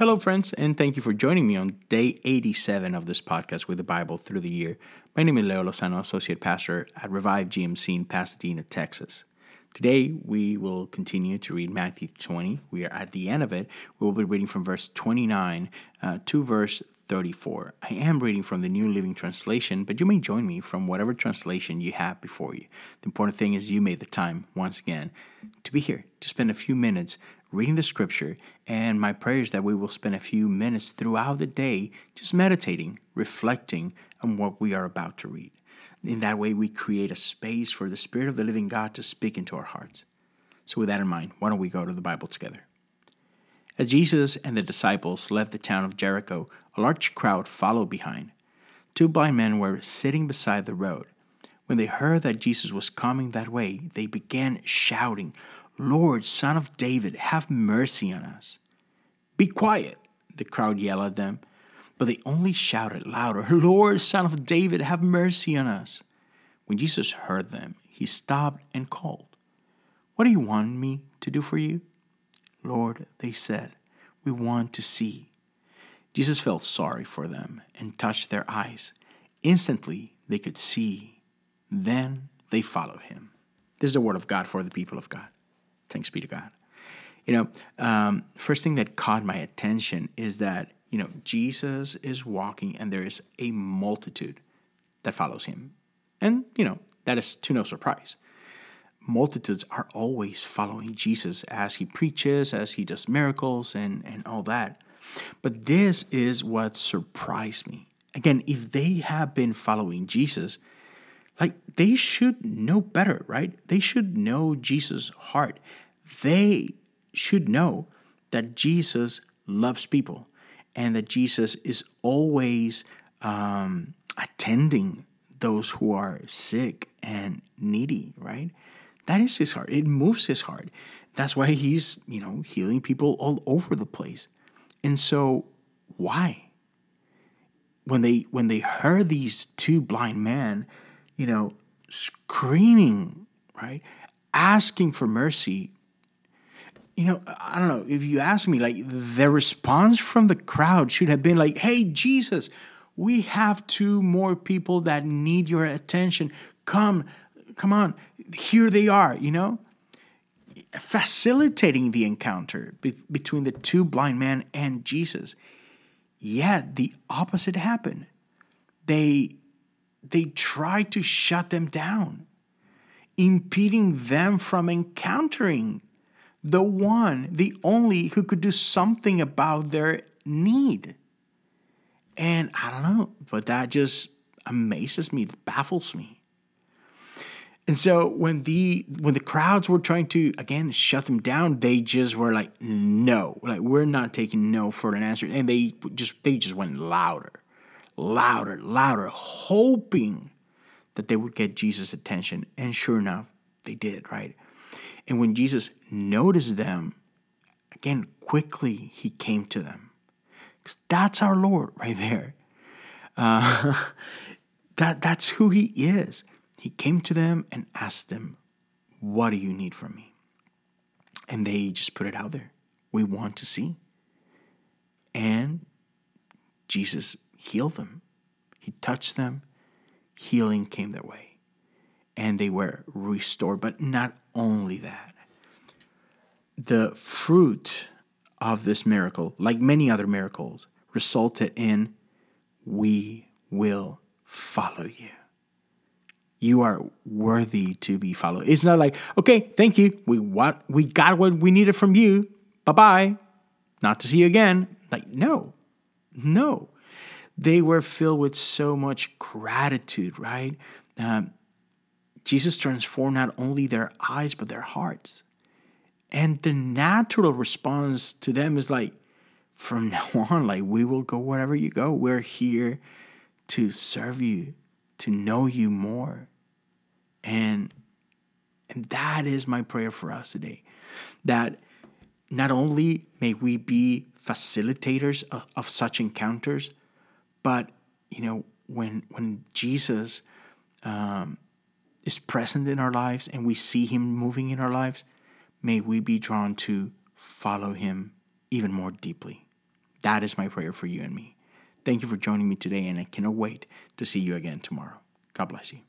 Hello, friends, and thank you for joining me on day 87 of this podcast with the Bible through the year. My name is Leo Lozano, Associate Pastor at Revive GMC in Pasadena, Texas. Today, we will continue to read Matthew 20. We are at the end of it. We will be reading from verse 29 uh, to verse 34. I am reading from the New Living Translation, but you may join me from whatever translation you have before you. The important thing is you made the time, once again, to be here, to spend a few minutes reading the scripture, and my prayer is that we will spend a few minutes throughout the day just meditating, reflecting on what we are about to read. In that way, we create a space for the Spirit of the living God to speak into our hearts. So, with that in mind, why don't we go to the Bible together? As Jesus and the disciples left the town of Jericho, a large crowd followed behind. Two blind men were sitting beside the road. When they heard that Jesus was coming that way, they began shouting, Lord, Son of David, have mercy on us. Be quiet, the crowd yelled at them, but they only shouted louder, Lord, Son of David, have mercy on us. When Jesus heard them, he stopped and called, What do you want me to do for you? Lord, they said, we want to see. Jesus felt sorry for them and touched their eyes. Instantly, they could see. Then they followed him. This is the word of God for the people of God. Thanks be to God. You know, um, first thing that caught my attention is that, you know, Jesus is walking and there is a multitude that follows him. And, you know, that is to no surprise. Multitudes are always following Jesus as he preaches, as he does miracles, and, and all that. But this is what surprised me. Again, if they have been following Jesus, like they should know better, right? They should know Jesus' heart. They should know that Jesus loves people and that Jesus is always um, attending those who are sick and needy, right? That is his heart. It moves his heart. That's why he's, you know, healing people all over the place. And so why? When they when they heard these two blind men you know, screaming, right? Asking for mercy. You know, I don't know. If you ask me, like, the response from the crowd should have been like, hey, Jesus, we have two more people that need your attention. Come, come on. Here they are, you know? Facilitating the encounter be- between the two blind men and Jesus. Yet the opposite happened. They they tried to shut them down, impeding them from encountering the one, the only who could do something about their need. And I don't know, but that just amazes me, baffles me. And so when the when the crowds were trying to again shut them down, they just were like, no, like we're not taking no for an answer. And they just they just went louder louder, louder, hoping that they would get Jesus' attention. And sure enough, they did, right? And when Jesus noticed them, again, quickly he came to them. Because that's our Lord right there. Uh, that, that's who he is. He came to them and asked them, What do you need from me? And they just put it out there. We want to see. And Jesus healed them. He touched them, healing came their way, and they were restored. But not only that, the fruit of this miracle, like many other miracles, resulted in we will follow you. You are worthy to be followed. It's not like, okay, thank you. We what we got what we needed from you. Bye bye. Not to see you again. Like, no, no they were filled with so much gratitude, right? Um, Jesus transformed not only their eyes, but their hearts. And the natural response to them is like, from now on, like, we will go wherever you go. We're here to serve you, to know you more. And and that is my prayer for us today. That not only may we be facilitators of, of such encounters, but you know, when when Jesus um, is present in our lives and we see Him moving in our lives, may we be drawn to follow Him even more deeply. That is my prayer for you and me. Thank you for joining me today, and I cannot wait to see you again tomorrow. God bless you.